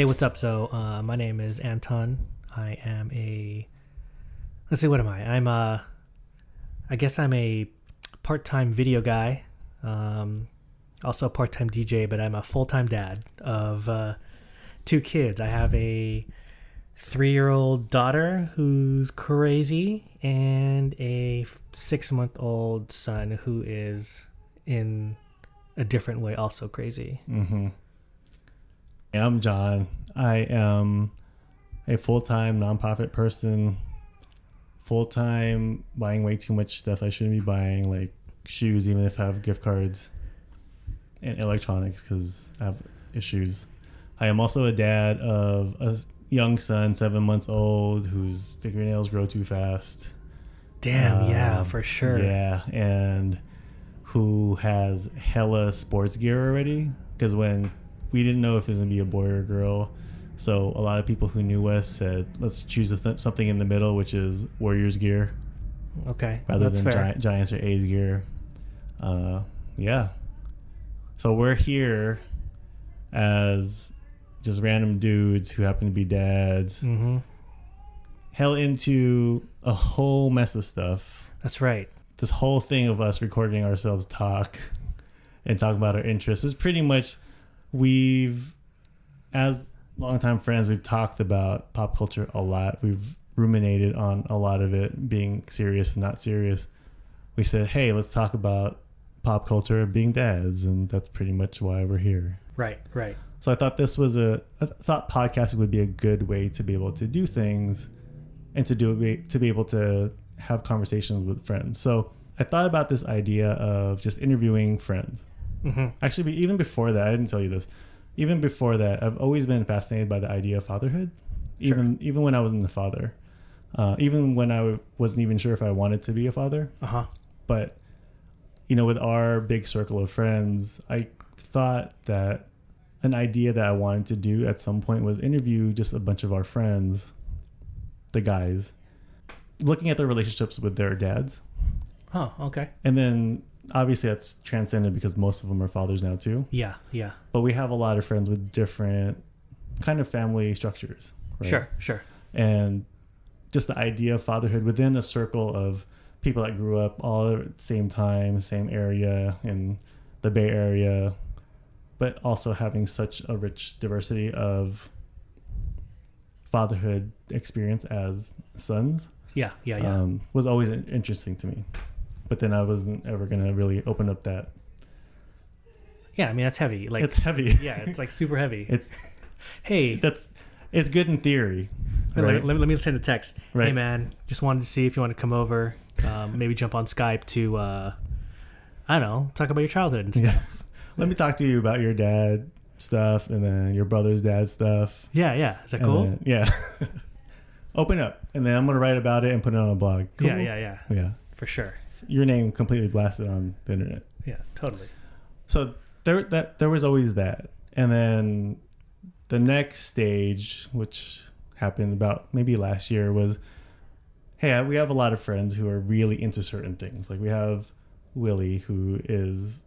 Hey, what's up? So, uh, my name is Anton. I am a. Let's see, what am I? I'm a. I guess I'm a part time video guy. Um, also a part time DJ, but I'm a full time dad of uh, two kids. I have a three year old daughter who's crazy and a six month old son who is in a different way also crazy. Mm-hmm. I'm John. I am a full time nonprofit person, full time buying way too much stuff I shouldn't be buying, like shoes, even if I have gift cards, and electronics because I have issues. I am also a dad of a young son, seven months old, whose fingernails grow too fast. Damn, yeah, Um, for sure. Yeah, and who has hella sports gear already? Because when we didn't know if it was gonna be a boy or a girl, so a lot of people who knew us said, "Let's choose a th- something in the middle, which is Warriors gear, Okay, rather that's than fair. Gi- Giants or A's gear." Uh, yeah. So we're here as just random dudes who happen to be dads, Mm-hmm. hell into a whole mess of stuff. That's right. this whole thing of us recording ourselves talk and talk about our interests is pretty much we've as longtime friends we've talked about pop culture a lot we've ruminated on a lot of it being serious and not serious we said hey let's talk about pop culture and being dads and that's pretty much why we're here Right, right. so I thought this was a I thought podcasting would be a good way to be able to do things and to do it to be able to have conversations with friends. So I thought about this idea of just interviewing friends. Mm-hmm. Actually, even before that, I didn't tell you this. Even before that, I've always been fascinated by the idea of fatherhood. Sure. Even even when I wasn't a father, uh, even when I w- wasn't even sure if I wanted to be a father Uh huh. but you know with our big circle of friends i thought that an idea that i wanted to do at some point was interview just a bunch of our friends the guys looking at their relationships with their dads Oh, okay. and then obviously that's transcended because most of them are fathers now too Yeah, yeah. but we have a lot of friends with different kind of family structures right? Sure, sure. and just the idea of fatherhood within a circle of people that grew up all at the same time, same area in the Bay Area, but also having such a rich diversity of fatherhood experience as sons Yeah, yeah, yeah. um, was always interesting to me. But then I wasn't ever going to really open up that. yeah, I mean that's heavy. Like, it's heavy. yeah, it's like super heavy. it's hey, that's it's good in theory, let, right? me, let, me, let me send a text. Hey man, just wanted to see if you want to come over, um, maybe jump on Skype to, uh, I don't know, talk about your childhood and stuff. Yeah. Let me talk to you about your dad stuff and then your brother's dad stuff. Yeah, yeah. Is that cool? then- yeah. Open up. And then I'm going to write about it and put it on a blog. Cool? Yeah, yeah, yeah. Yeah. For sure. Your name completely blasted on the internet. Yeah, totally. So there that there was always that. And then the next stage, which happened about maybe last year, was hey, we have a lot of friends who are really into certain things. Like we have Willie, who is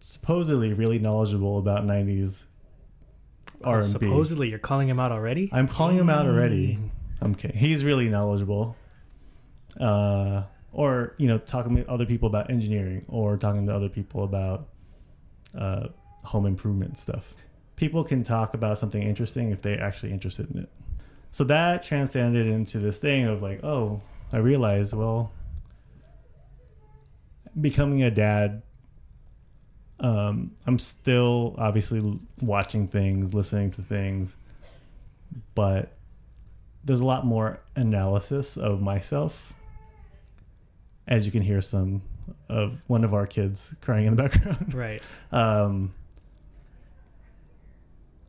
supposedly really knowledgeable about 90s Oh, R&B. supposedly, you're calling him out already. I'm calling him out already. I'm kidding. He's really knowledgeable. Uh, or you know, talking to other people about engineering, or talking to other people about uh, home improvement stuff. People can talk about something interesting if they're actually interested in it. So that transcended into this thing of like, oh, I realized, well, becoming a dad um, I'm still obviously watching things, listening to things, but there's a lot more analysis of myself. As you can hear some of one of our kids crying in the background. Right. um,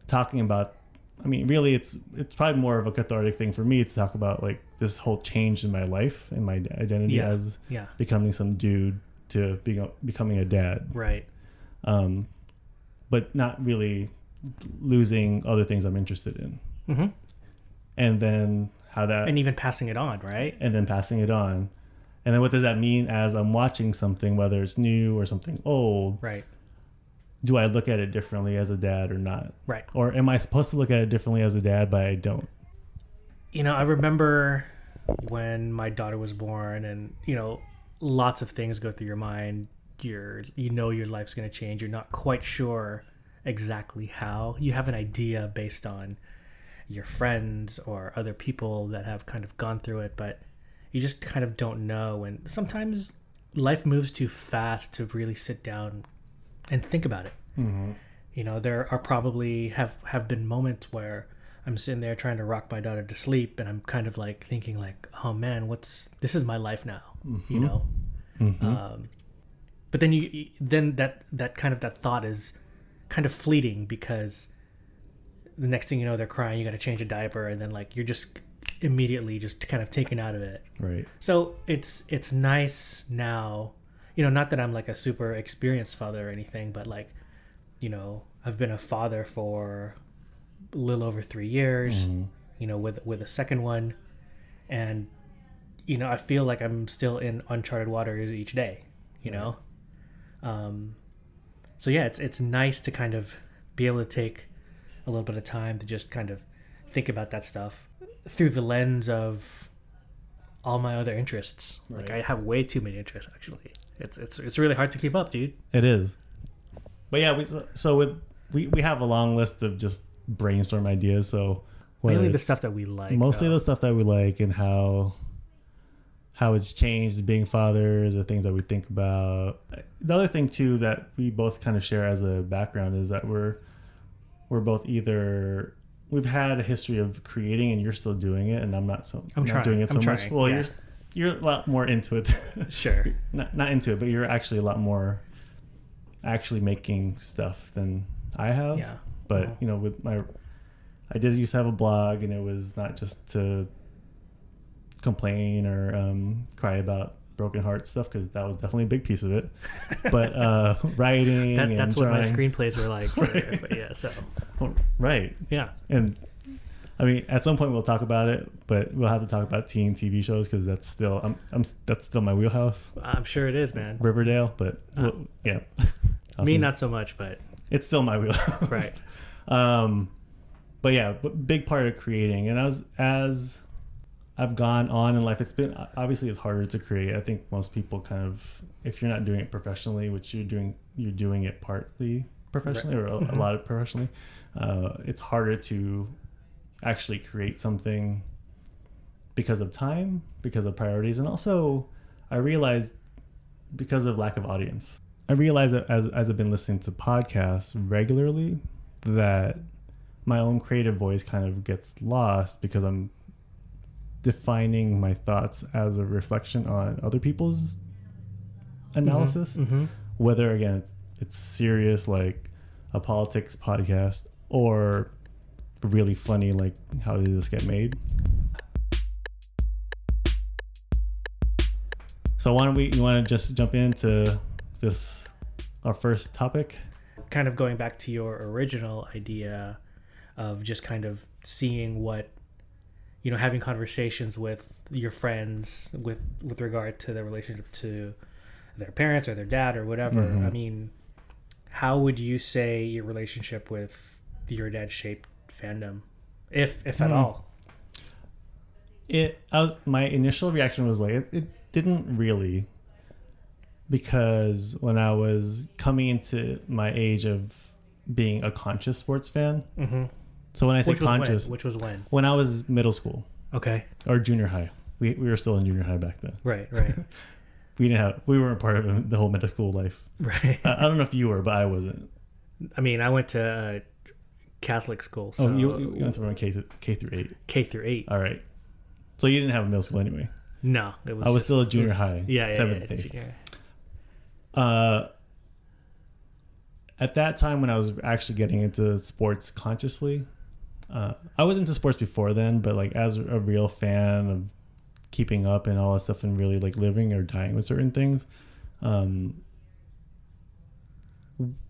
talking about, I mean, really, it's it's probably more of a cathartic thing for me to talk about like this whole change in my life and my identity Yeah. as Yeah. becoming some dude to being becoming a dad Right. um, but not really losing other things I'm interested in. hmm And then how that, and, even passing it on, right? And then passing it on. And then what does that mean as I'm watching something, whether it's new or something old? Right. do I look at it differently as a dad or not? Right. Or am I supposed to look at it differently as a dad, but I don't? You know, I remember when my daughter was born, and you know, lots of things go through your mind. You're, you know, your life's going to change. You're not quite sure exactly how. You have an idea based on your friends or other people that have kind of gone through it, but you just kind of don't know. And sometimes life moves too fast to really sit down and think about it. Mm-hmm. You know, there are probably have have been moments where I'm sitting there trying to rock my daughter to sleep, and I'm kind of like thinking like, oh man, what's this is my life now, you know. Mm-hmm. Um, but then you- then that that kind of that thought is kind of fleeting because the next thing you know they're crying, you got to change a diaper, and then like you're just immediately just kind of taken out of it. right. So it's it's nice now, you know, not that I'm like a super experienced father or anything, but like, you know, I've been a father for a little over three years, Mhm. you know, with with a second one, and you know, I feel like I'm still in uncharted waters each day, you know. Um, so yeah, it's it's nice to kind of be able to take a little bit of time to just kind of think about that stuff through the lens of all my other interests. Like I have way too many interests actually. It's it's it's really hard to keep up, dude. It is. But yeah, we so with we we have a long list of just brainstorm ideas. So Mainly the stuff that we like. mostly though. the stuff that we like and how how it's changed being fathers, the things that we think about. The other thing too that we both kind of share as a background is that we're we're both either we've had a history of creating and you're still doing it and I'm not so I'm not trying. doing it so I'm much. trying, Well, yeah. you're you're a lot more into it. Sure. not not into it, but you're actually a lot more actually making stuff than I have. Yeah. But you know, with my, I did used to have a blog, and it was not just to complain or um, cry about broken heart stuff because that was definitely a big piece of it. But uh, writing That, that's what my screenplays were like. For, Right. but yeah. So Oh, right, yeah. and I mean, at some point we'll talk about it, but we'll have to talk about teen TV shows because that's still I'm, I'm that's still my wheelhouse. I'm sure it is, man. Riverdale, but Ah. well, yeah. Me not so much, but it's still my wheelhouse. Right. Um, but yeah, but big part of creating, and as as I've gone on in life, it's been obviously it's harder to create. I think most people kind of, if you're not doing it professionally, which you're doing, you're doing it partly professionally or a, a lot of professionally. Uh, it's harder to actually create something because of time, because of priorities, and also I realized because of lack of audience. I realized that as, as I've been listening to podcasts regularly, that my own creative voice kind of gets lost because I'm defining my thoughts as a reflection on other people's analysis. hmm Whether again it's serious like a politics podcast or really funny like how did this get made. So why don't we you want to just jump into this our first topic? Kind of going back to your original idea of just kind of seeing what you know, having conversations with your friends with with regard to their relationship to their parents or their dad or whatever. Mhm. I mean, how would you say your relationship with your dad shaped fandom, if if at Hmm. all? it i was my initial reaction was like it, it didn't really because when i was coming into my age of being a conscious sports fan Mm-hmm. So when i say Which was conscious when? Which was when? when i was middle school Okay. or junior high we, we were still in junior high back then Right. Right. we didn't have we weren't part of the whole middle school life right. i, I don't know if you were but i wasn't I mean, I went to uh, Catholic school, so oh you, you went from k, to, k through 8 K through eight. all right so you didn't have a middle school anyway No, it was. i was just- still a junior was- high Yeah, yeah, seventh yeah, junior. uh, at that time when I was actually getting into sports consciously, uh, I was into sports before then, but like as a real fan of keeping up and all that stuff and really like living or dying with certain things, um,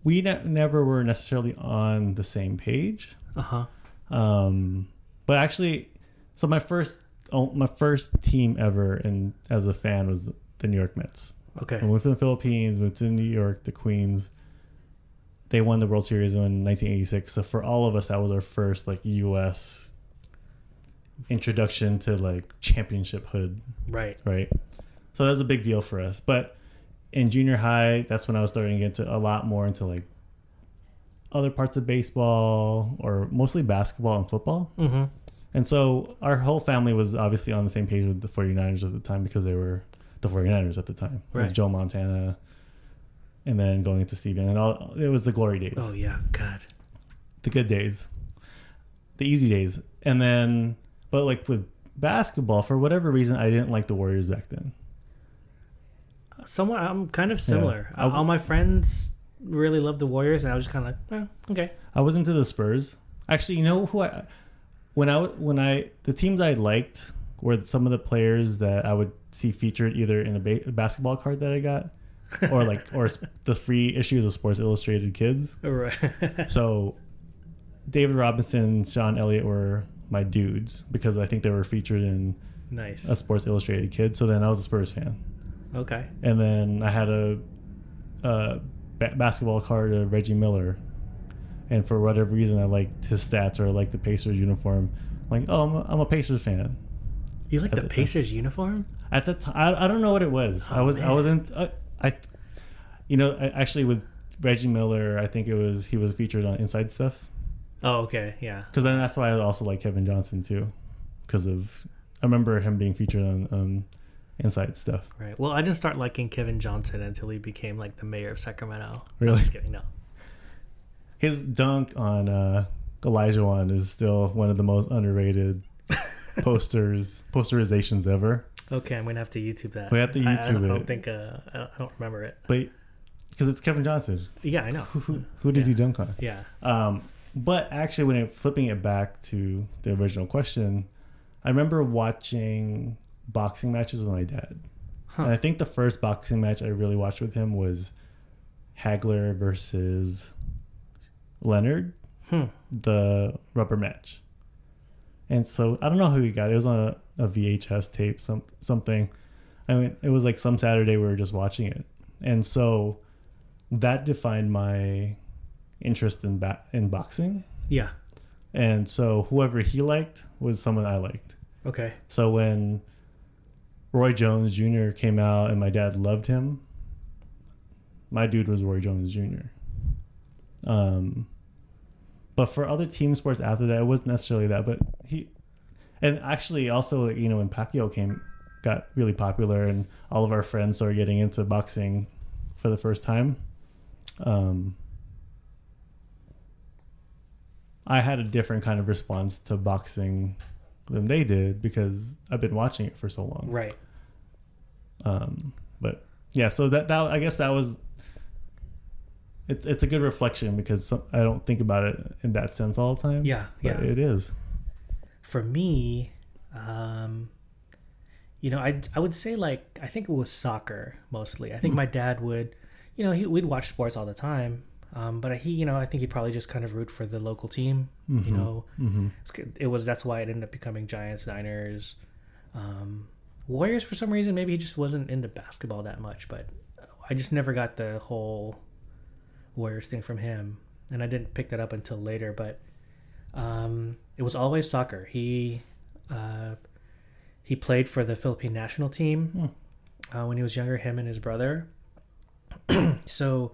we ne- never were necessarily on the same page. Uh huh. Um, but actually, so my first oh, my first team ever and as a fan was the, New York Mets. Okay. I moved to the Philippines, moved to New York, the Queens. They won the World Series in 1986. So for all of us, that was our first like U.S. introduction to like championship hood, Right. right? So that was a big deal for us. But in junior high, that's when I was starting to get into a lot more into like other parts of baseball or mostly basketball and football. Mm-hmm. And so our whole family was obviously on the same page with the 49ers at the time because they were the 49ers at the time. It was Joe Montana and then going into Steve Young and all it was the glory days. Oh yeah, God. The good days. The easy days. And then but like with basketball for whatever reason I didn't like the Warriors back then. Somewhat, I'm kind of similar. I- All my friends really loved the Warriors, and I was just kind of like, eh, okay. I was into the Spurs. Actually, you know who I when I when I the teams I liked were some of the players that I would see featured either in a, ba- a basketball card that I got or like or the free issues of Sports Illustrated Kids. Right. So David Robinson and Sean Elliott were my dudes because I think they were featured in nice. a Sports Illustrated Kid. So then I was a Spurs fan, Okay. and then I had a, a ba- basketball card of Reggie Miller, and for whatever reason I liked his stats or I liked the Pacers uniform. I'm like, oh, I'm a, I'm a Pacers fan. You like the the- Pacers uniform? At the time, I, I don't know what it was. I Oh, was I wasn't uh, I, you know, I, actually with Reggie Miller, I think it was he was featured on Inside Stuff. Oh, okay. Yeah. Because then that's why I also like Kevin Johnson too, because of I remember him being featured on um, Inside Stuff. Right. Well, I didn't start liking Kevin Johnson until he became like the mayor of Sacramento. Really? Just kidding. No. His dunk on uh, Olajuwon is still one of the most underrated posters posterizations ever. Okay, I'm gonna have to YouTube that. We have to I- I, YouTube don't, I don't think. Uh, I don't, I don't remember it. But because it's Kevin Johnson, Yeah, I know. who who, who does Yeah. he dunk on? Yeah. Um, but actually, when it, flipping it back to the original question, I remember watching boxing matches with my dad. Huh. And I think the first boxing match I really watched with him was Hagler versus Leonard, Hmm. the rubber match. And so I don't know who he got. It was on a, a VHS tape, some something. I mean, it was like some Saturday we were just watching it, and so that defined my interest in ba- in boxing. Yeah. And so whoever he liked was someone I liked. Okay. So when Roy Jones Jr. came out and my dad loved him, my dude was Roy Jones Jr. Um, but for other team sports after that, it wasn't necessarily that. But he, and actually also, you know, when Pacquiao came, got really popular, and all of our friends started getting into boxing for the first time. Um, I had a different kind of response to boxing than they did because I've been watching it for so long. Right. Um, but yeah, so that that I guess that was it's it's a good reflection because some, I don't think about it in that sense all the time. Yeah. but Yeah. it is. For me, um, you know, I I would say like I think it was soccer mostly. I think Hmm. my dad would, you know, he we'd watch sports all the time. Um, but he, you know, I think he probably just kind of root for the local team. You Mhm. know, hmm it was that's why it ended up becoming Giants, Niners, um, Warriors. For some reason, maybe he just wasn't into basketball that much, but I just never got the whole Warriors thing from him, and I didn't pick that up until later. But um, it was always soccer. He uh, he played for the Philippine national team uh, when he was younger. Him and his brother. so,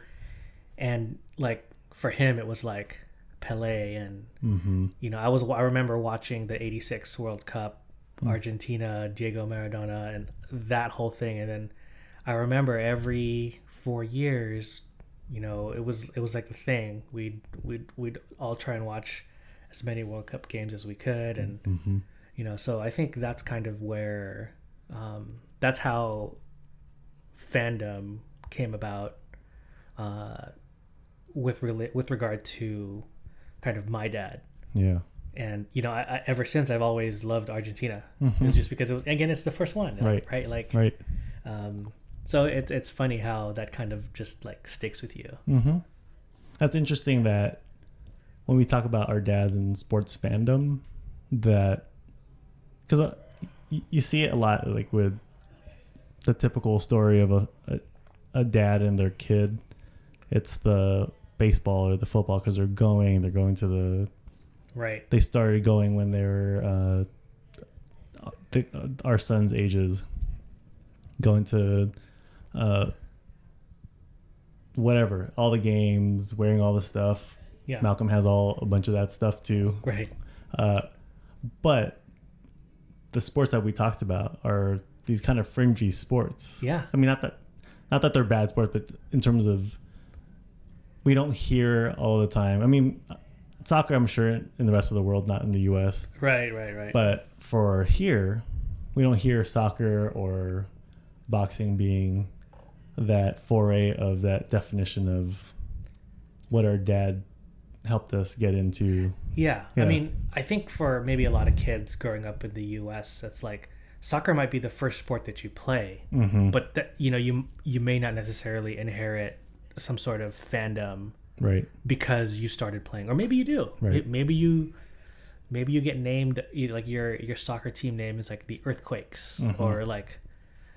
and like for him, it was like Pele and hmm you know, I was I remember watching the '86 World Cup, Argentina, Diego Maradona, and that whole thing. And then I remember every four years, you know, it was it was like the thing. We'd we'd we'd all try and watch as many World Cup games as we could, and hmm you know, so I think that's kind of where um, that's how fandom came about uh, with rela- with regard to kind of my dad Yeah. and you know I, I, ever since i've always loved argentina Mhm. it's just because it was again it's the first one Right. right like Right. um so it's it's funny how that kind of just like sticks with you hmm That's interesting that when we talk about our dads and sports fandom, that because you, you see it a lot, like with the typical story of a, a a dad and their kid. It's the baseball or the football because they're going. They're going to the. Right. They started going when they were uh, the, our son's ages, going to, uh, whatever all the games, wearing all the stuff. Yeah. Malcolm has all a bunch of that stuff too. Right. Uh, but the sports that we talked about are these kind of fringy sports. Yeah. I mean, not that, not that they're bad sports, but in terms of, we don't hear all the time. I mean, soccer, I'm sure in the rest of the world, not in the U.S. Right. Right. Right. But for here, we don't hear soccer or boxing being that foray of that definition of what our dad helped us get into. Yeah. Yeah. I mean, I think for maybe a lot of kids growing up in the U.S., it's like soccer might be the first sport that you play, Mm-hmm. but that you know you you may not necessarily inherit some sort of fandom Right. because you started playing, or maybe you do. Right. Maybe you maybe you get named you know, like your your soccer team name is like the Earthquakes, Mm-hmm. or like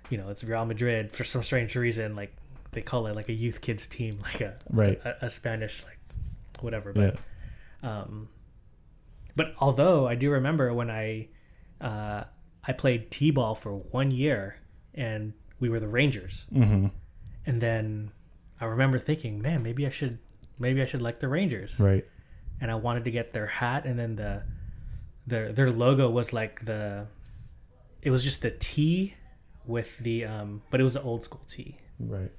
you know it's Real Madrid for some strange reason. Like they call it like a youth kids team, like a Right. a, a Spanish like whatever. Yeah. But um, but although I do remember when I uh, I played t-ball for one year and we were the Rangers, Mm-hmm. and then I remember thinking, man, maybe I should maybe I should like the Rangers, Right. and I wanted to get their hat, and then the their their logo was like the it was just the T with the um, but it was the old school T. Right.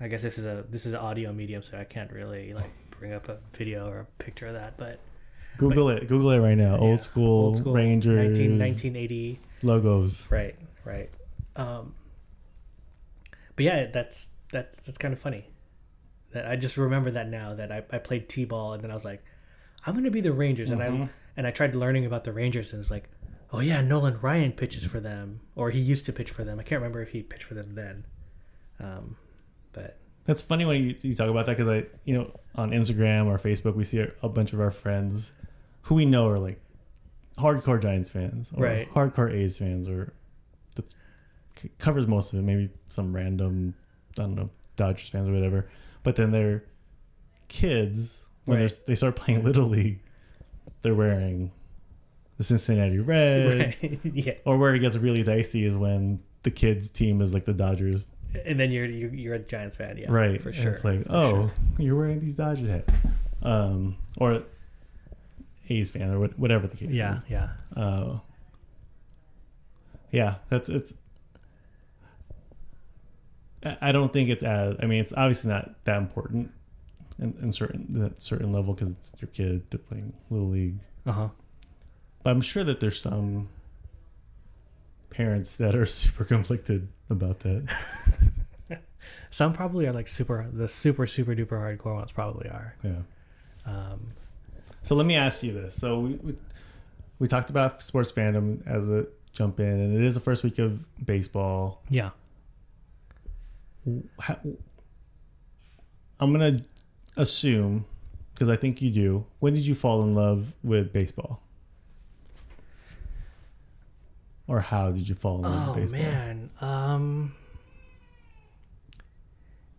I guess this is a this is an audio medium, so I can't really like bring up a video or a picture of that, but Google it. Google it right now. Yeah, Old school, old school. Rangers 19, 1980 logos. right right. Um but yeah that's that's that's kind of funny. That i just remember that now that i, I played t-ball and then i was like i'm gonna be the rangers. And i and i tried learning about the rangers and it's like oh yeah nolan ryan pitches for them or he used to pitch for them. I can't remember if he pitched for them then. Um but That's funny when you, you talk about that because I, you know, on Instagram or Facebook, we see a, a bunch of our friends who we know are like hardcore Giants fans or Right. hardcore A's fans, or that covers most of it. Maybe some random, I don't know, Dodgers fans or whatever. But then their kids, when they're, Right. they start playing Little League, they're wearing the Cincinnati Reds. right. yeah Or where it gets really dicey is when the kids' team is like the Dodgers. And then you're you're, you're a giants fan yeah right. for And sure. it's like oh sure. you're wearing these dodgers hat um or a's fan or whatever the case yeah is. yeah. Uh yeah that's it's I- don't think it's as i mean it's obviously not that important in, in certain that certain level because it's your kid they're playing little league. Uh-huh. But i'm sure that there's some parents that are super conflicted about that Some probably are like super the super super duper hardcore ones probably are. yeah Um, So let me ask you this. So we, we we talked about sports fandom as a jump in, and it is the first week of baseball. yeah. How, I'm gonna assume because I think you do. When did you fall in love with baseball, or how did you fall in love Oh with baseball? man. Um,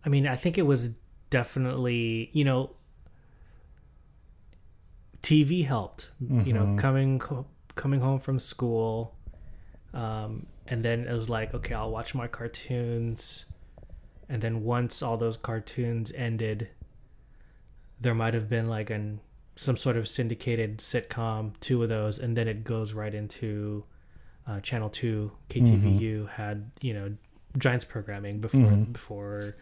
I mean, I think it was definitely you know. TV helped, you know, Mhm. coming coming home from school, um, and then it was like, okay, I'll watch my cartoons, and then once all those cartoons ended, there might have been like an some sort of syndicated sitcom, two of those, and then it goes right into uh, Channel Two. KTVU had you know Giants programming before Mhm. before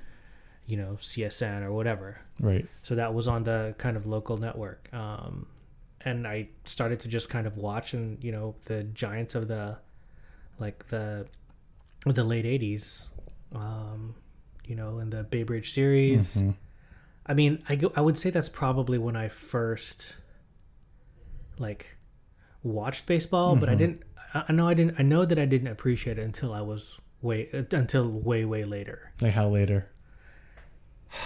you know CSN or whatever. Right. So that was on the kind of local network. Um, and I started to just kind of watch and, you know, the giants of the, like the, the late 80s, um, you know, in the Bay Bridge series. Mhm. I mean, I, go, I would say that's probably when I first, like, watched baseball, but I Mhm. didn't, I, I know I didn't, I know that I didn't appreciate it until I was way, until way, way later. Like how later?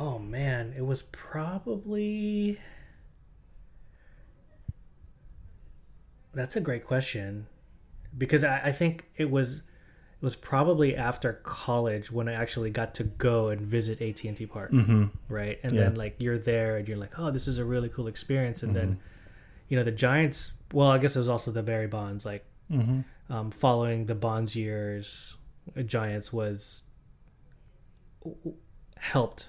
Oh man, it was probably. That's a great question, because I, I think it was, it was probably after college when I actually got to go and visit AT and T Park, Mm-hmm. right? And Yeah. then like you're there and you're like, oh, this is a really cool experience. And then, Mm-hmm. You know, the Giants. Well, I guess it was also the Barry Bonds. Like Mm-hmm. um, following the Bonds years, Giants was helped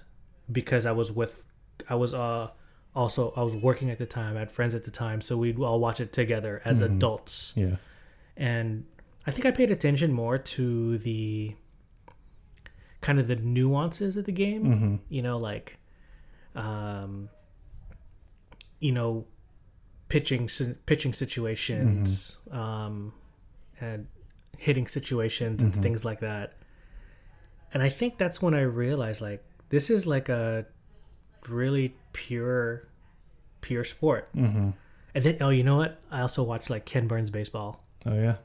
because I was with, I was uh also I was working at the time. I had friends at the time, so we'd all watch it together as Mhm. adults. Yeah. And I think I paid attention more to the kind of the nuances of the game. Mm-hmm. You know, like, um, you know, pitching pitching situations, um, and hitting situations and Mhm. things like that. And I think that's when I realized like this is like a really pure, pure sport. Mm-hmm. And then oh, you know what? I also watched like Ken Burns baseball. Oh yeah.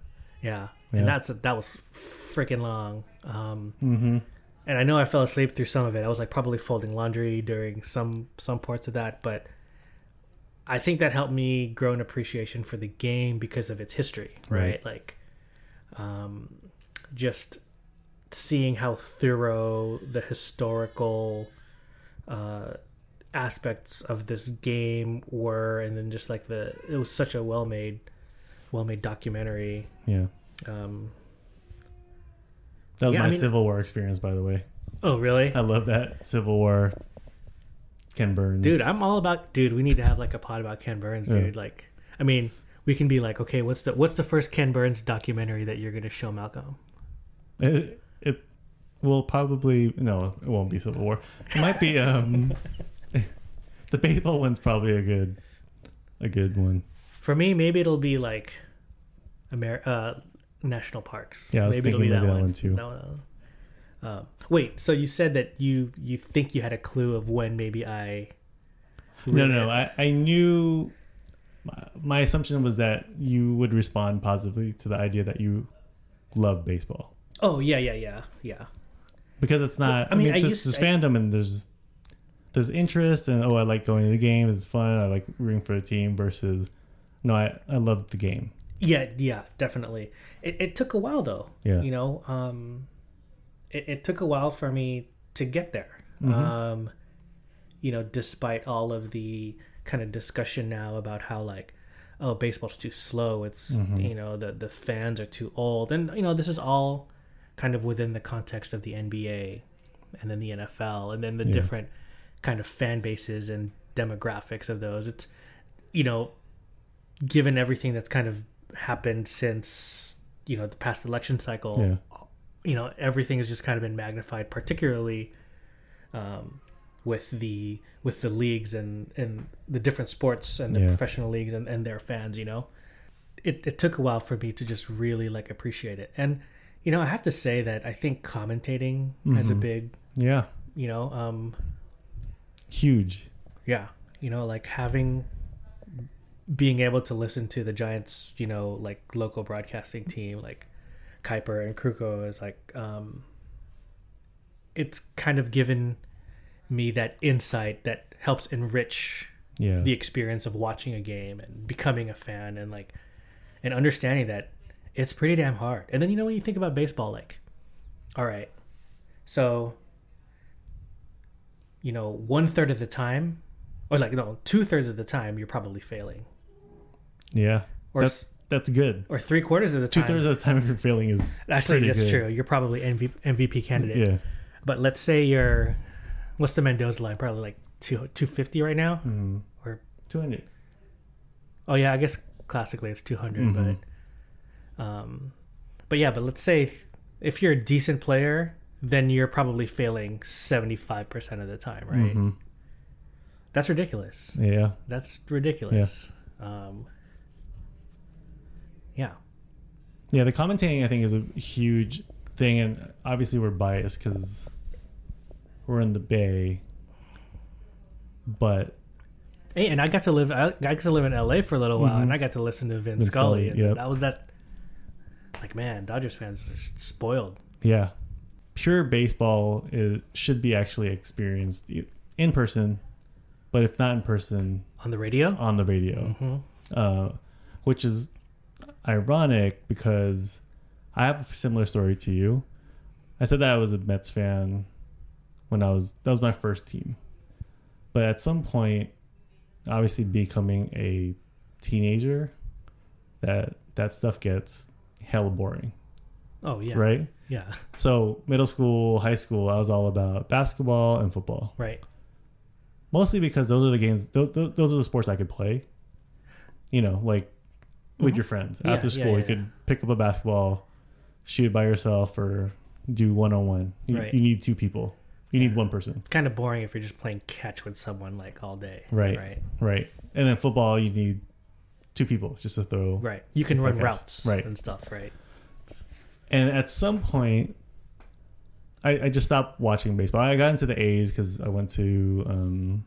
Yeah, Yeah. and that's that was freaking long. Um, Mm-hmm. and I know I fell asleep through some of it. I was like probably folding laundry during some some parts of that, but I think that helped me grow an appreciation for the game because of its history, right? Right. Like, um, just seeing how thorough the historical uh, aspects of this game were, and then just like the it was such a well made, well made documentary. Yeah. Um, That was Yeah, I my mean- Civil War experience, by the way. oh really? I love that Civil War. Ken Burns. Dude, I'm all about dude. We need to have like a pod about Ken Burns, Yeah. dude. Like, I mean, we can be like, okay, what's the what's the first Ken Burns documentary that you're gonna show Malcolm? It, it will probably no, it won't be Civil War. It might be um the baseball one's probably a good a good one. For me, maybe it'll be like, Amer- uh, national parks. Yeah, maybe it'll be that, that one. one too. No, no. Um, wait, so you said that you you think you had a clue of when maybe I? No, no, I, I knew my, assumption was that you would respond positively to the idea that you love baseball. Oh yeah, yeah, yeah, yeah. Because it's not I I mean, mean, I there's, used- there's I- fandom and there's there's interest and oh I like going to the game, it's fun, I like rooting for a team versus no, I, I love the game. Yeah, yeah, definitely. It, it took a while though. Yeah. You know, um, it, it took a while for me to get there. Mhm. Um, you know, despite all of the kind of discussion now about how like, oh, baseball's too slow. It's Mhm. you know the the fans are too old, and you know this is all kind of within the context of the NBA and then the NFL, and then the Yeah. different kind of fan bases and demographics of those. It's you know given everything that's kind of happened since you know the past election cycle Yeah. You know everything has just kind of been magnified particularly um, with the with the leagues and and the different sports and the Yeah. professional leagues and, and their fans you know it, it took a while for me to just really like appreciate it and you know i have to say that i think commentating has a Mhm. big Yeah. you know um Huge. yeah you know like having being able to listen to the giants you know like local broadcasting team like kuiper and krukow is like um it's kind of given me that insight that helps enrich Yeah. the experience of watching a game and becoming a fan and like and understanding that it's pretty damn hard and then you know when you think about baseball like all right so you know one third of the time or like no two thirds of the time you're probably failing yeah. or That's that's good. or three quarters of the time. Two thirds of the time if you're failing is actually that's good. true you're probably MVP, MVP candidate yeah. but let's say you're what's the mendoza line probably like two, 250 right now Mm. Or- two hundred. Oh yeah, I guess classically it's 200, Mhm. but um but yeah, but let's say if, if you're a decent player, then you're probably failing 75% of the time, right? Mhm. That's ridiculous. Yeah. That's ridiculous. Um yeah. Yeah, the commentating I think is a huge thing, and obviously we're biased because we're in the Bay. But Hey, and I got to live I got to live in LA for a little while Mhm. and I got to listen to Vin, Vin Scully, Scully, yep. that was that like man, Dodgers fans are spoiled. yeah, pure baseball is, should be actually experienced in person, but if not in person, On the radio? on the radio, Mhm. uh, which is ironic because I have a similar story to you. I said that I was a Mets fan when I was that was my first team. But at some point, obviously becoming a teenager, that that stuff gets hella boring, Oh yeah. right? Yeah. So middle school, high school, I was all about basketball and football. Right. Mostly because those are the games, those, those are the sports I could play. You know, like with Mhm. your friends Yeah, after yeah, school, yeah, you could pick up a basketball, shoot it by yourself, or do one on one. You need two people. You need one person, It's kind of boring if you're just playing catch with someone like all day. Right. Right. right? And then football, you need two people just to throw. Right. You can run Okay. routes Right. and stuff. Right. And at some point, I, I just stopped watching baseball. I got into the A's because I went to, um,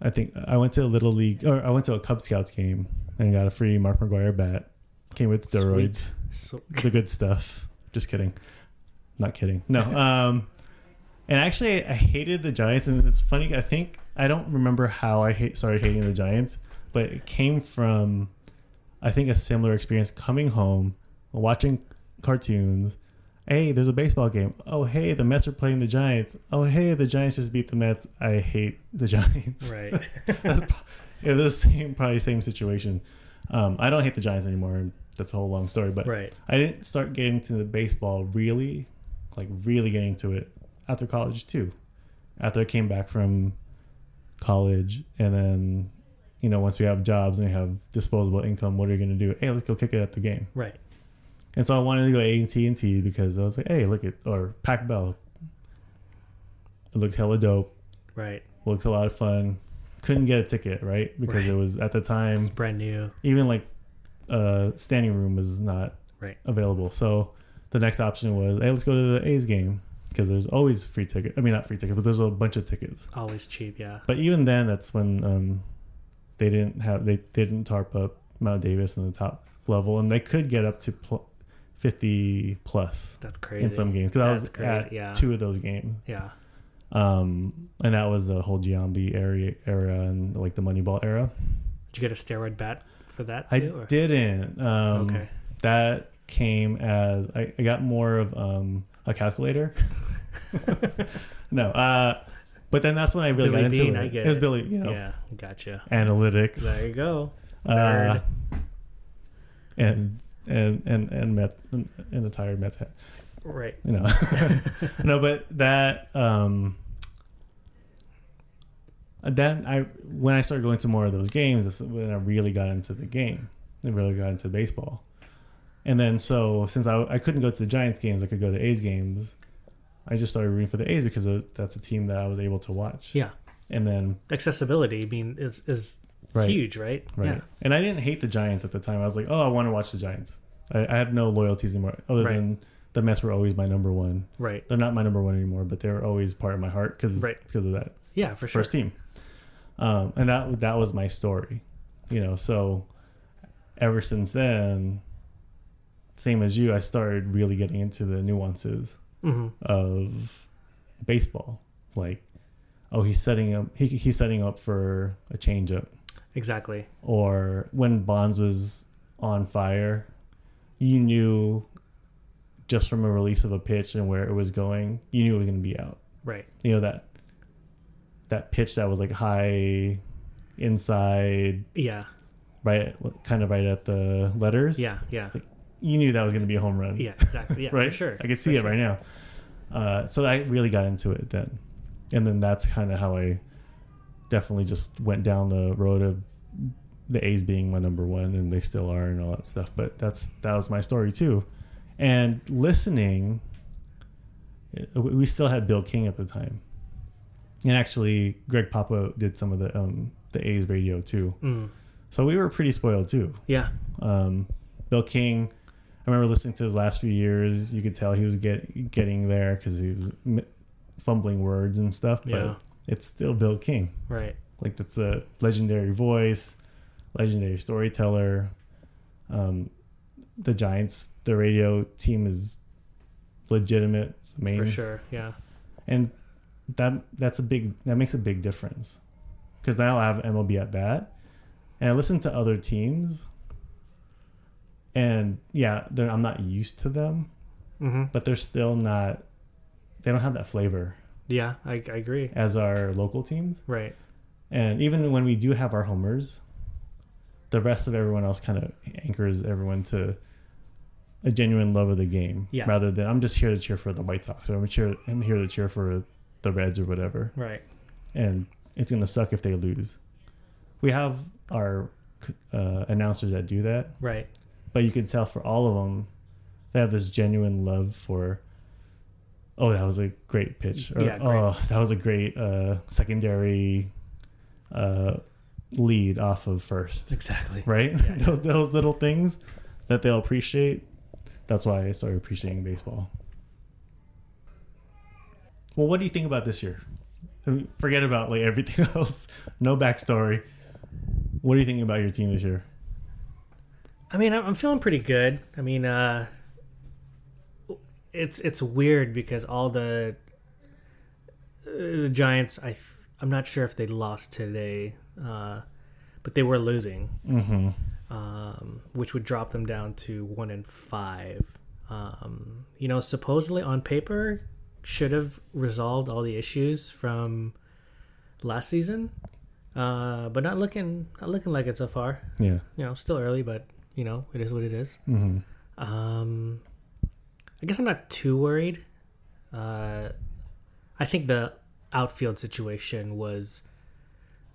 I think I went to a little league or I went to a Cub Scouts game and got a free Mark McGwire bat. Came with steroids, So the good stuff. Just kidding, not kidding. No. Um, and actually, I hated the Giants, and it's funny. I think I don't remember how I hate, started hating the Giants, but it came from, I think, a similar experience coming home, watching cartoons. Hey, there's a baseball game. Oh, hey, the Mets are playing the Giants. Oh, hey, the Giants just beat the Mets. I hate the Giants. right. It was the same, probably same situation. Um, I don't hate the Giants anymore. That's a whole long story, but right. I didn't start getting to the baseball really, like really getting to it after college too. After I came back from college, and then, you know, once we have jobs and we have disposable income, what are you going to do? Hey, let's go kick it at the game. Right. And so I wanted to go AT and T because I was like, hey, look at or Pac Bell. It looked hella dope. Right. Looked a lot of fun. Couldn't get a ticket, right? Because Right. it was at the time It's brand new. even like uh standing room was not Right. available. So the next option was, hey, let's go to the A's game because there's always free ticket. I mean, not free tickets, but there's a bunch of tickets. Always cheap. Yeah. But even then, that's when um they didn't have they, they didn't tarp up Mount Davis in the top level, and they could get up to pl- fifty plus That's crazy. in some games because I was crazy, at yeah. two of those games. Yeah. Um, and that was the whole Giambi area era and like the Moneyball era. Did you get a steroid bat for that I or- didn't. Um, Okay. That came as I, I got more of um, a calculator. no, uh, but then that's when I really Billy got into it. I get it was. Billy, you know, Yeah. Gotcha. analytics, There you go. uh, and and and and Met and, and a Mets hat. Right. You know, no, but that um, then I when I started going to more of those games, that's when I really got into the game. I really got into baseball. And then so since I, I couldn't go to the Giants games, I could go to A's games. I just started rooting for the A's because that's a team that I was able to watch. Yeah. And then Accessibility. I mean, is is right, huge, right? right. Yeah. And I didn't hate the Giants at the time. I was like, oh, I want to watch the Giants. I, I had no loyalties anymore, other Right. than the Mets were always my number one. Right. They're not my number one anymore, but they were always part of my heart because Right. because of that Yeah, for sure. first team. Um, and that that was my story, you know. So ever since then, same as you, I started really getting into the nuances hmm of baseball. Like, oh, he's setting up he, he's setting up for a changeup, Exactly. or when Bonds was on fire, you knew just from a release of a pitch and where it was going, you knew it was going to be out Right. you know that that pitch that was like high inside Yeah. right kind of right at the letters Yeah. Yeah. you knew that was going to be a home run Yeah. Exactly. Yeah. right For sure. i could For see it sure. right now uh, so i really got into it then and then that's kind of how i definitely just went down the road of the a's being my number one and they still are and all that stuff but that's that was my story too and listening uh, we still had bill king at the time and actually greg papa did some of the um the a's radio too Mm. so we were pretty spoiled too Yeah. um, Bill King. I remember listening to his last few years. You could tell he was get, getting there because he was m- fumbling words and stuff. But Yeah. it's still Bill King. Right. Like that's a legendary voice, legendary storyteller. Um, the Giants, the radio team is legitimate. Main, For sure. Yeah. and that that's a big that makes a big difference because now I have MLB at bat, and I listen to other teams, and yeah, they're, I'm not used to them, Mm-hmm. but they're still not. They don't have that flavor Yeah, I, I agree. as our local teams. Right. And even when we do have our homers, the rest of everyone else kind of anchors everyone to a genuine love of the game, Yeah. rather than I'm just here to cheer for the White Sox or I'm cheer I'm here to cheer for the Reds or whatever. Right. And it's gonna suck if they lose. We have our uh, announcers that do that, Right. but you can tell for all of them, they have this genuine love for. Oh, that was a great pitch. Or, Yeah, great. Oh, that was a great uh, secondary uh, lead off of first. Exactly. Right? Yeah, yeah. those, those little things that they'll appreciate. That's why I started appreciating baseball. Well, what do you think about this year? I mean, Forget about like everything else. No backstory. What are you thinking about your team this year? I mean, I'm feeling pretty good. I mean, uh, it's it's weird because all the uh, the Giants, I I'm not sure if they lost today, uh, but they were losing, Mm-hmm. um, which would drop them down to one and five. Um, you know, supposedly on paper, should have resolved all the issues from last season, uh, but not looking not looking like it so far. Yeah. You know, still early, but you know, it is what it is. Mm-hmm. Um, I guess I'm not too worried. Uh, I think the outfield situation was,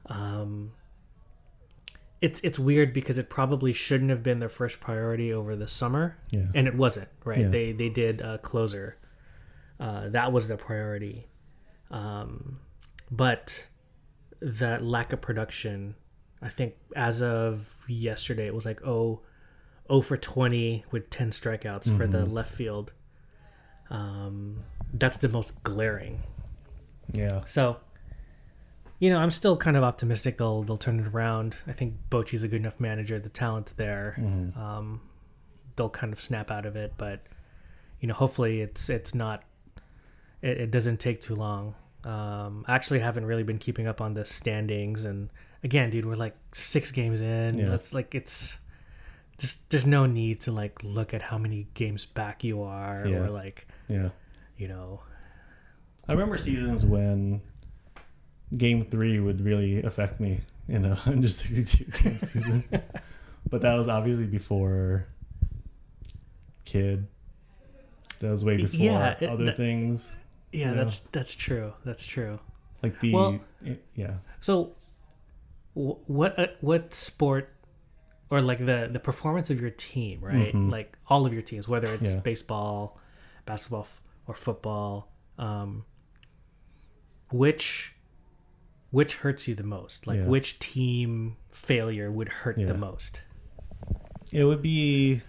um, it's it's weird because it probably shouldn't have been their first priority over the summer, Yeah. and it wasn't. Right? Yeah. They they did a closer. Uh, that was the priority, um, but that lack of production. I think as of yesterday, it was like oh, 0 for 20 with 10 strikeouts for the Mhm. left field. Um, that's the most glaring. Yeah. So, you know, I'm still kind of optimistic they'll they'll turn it around. I think Bochy's a good enough manager. The talent's there. Mhm. Um, they'll kind of snap out of it, but you know, hopefully it's it's not. It, it doesn't take too long. Um, I actually haven't really been keeping up on the standings, and again, dude, we're like six games in. Yeah. It's like it's just there's no need to like look at how many games back you are, Yeah. or like Yeah. you know, I remember seasons when game three would really affect me in a 162 game season. but that was obviously before kid. That was way before Yeah, it- other that- things. Yeah, that's that's true. That's true. Like the Well- yeah. So, what uh, what sport or like the the performance of your team, right? Mhm. Like all of your teams, whether it's Yeah. baseball, basketball, or football, um, which which hurts you the most? Like Yeah. which team failure would hurt Yeah. the most? It would be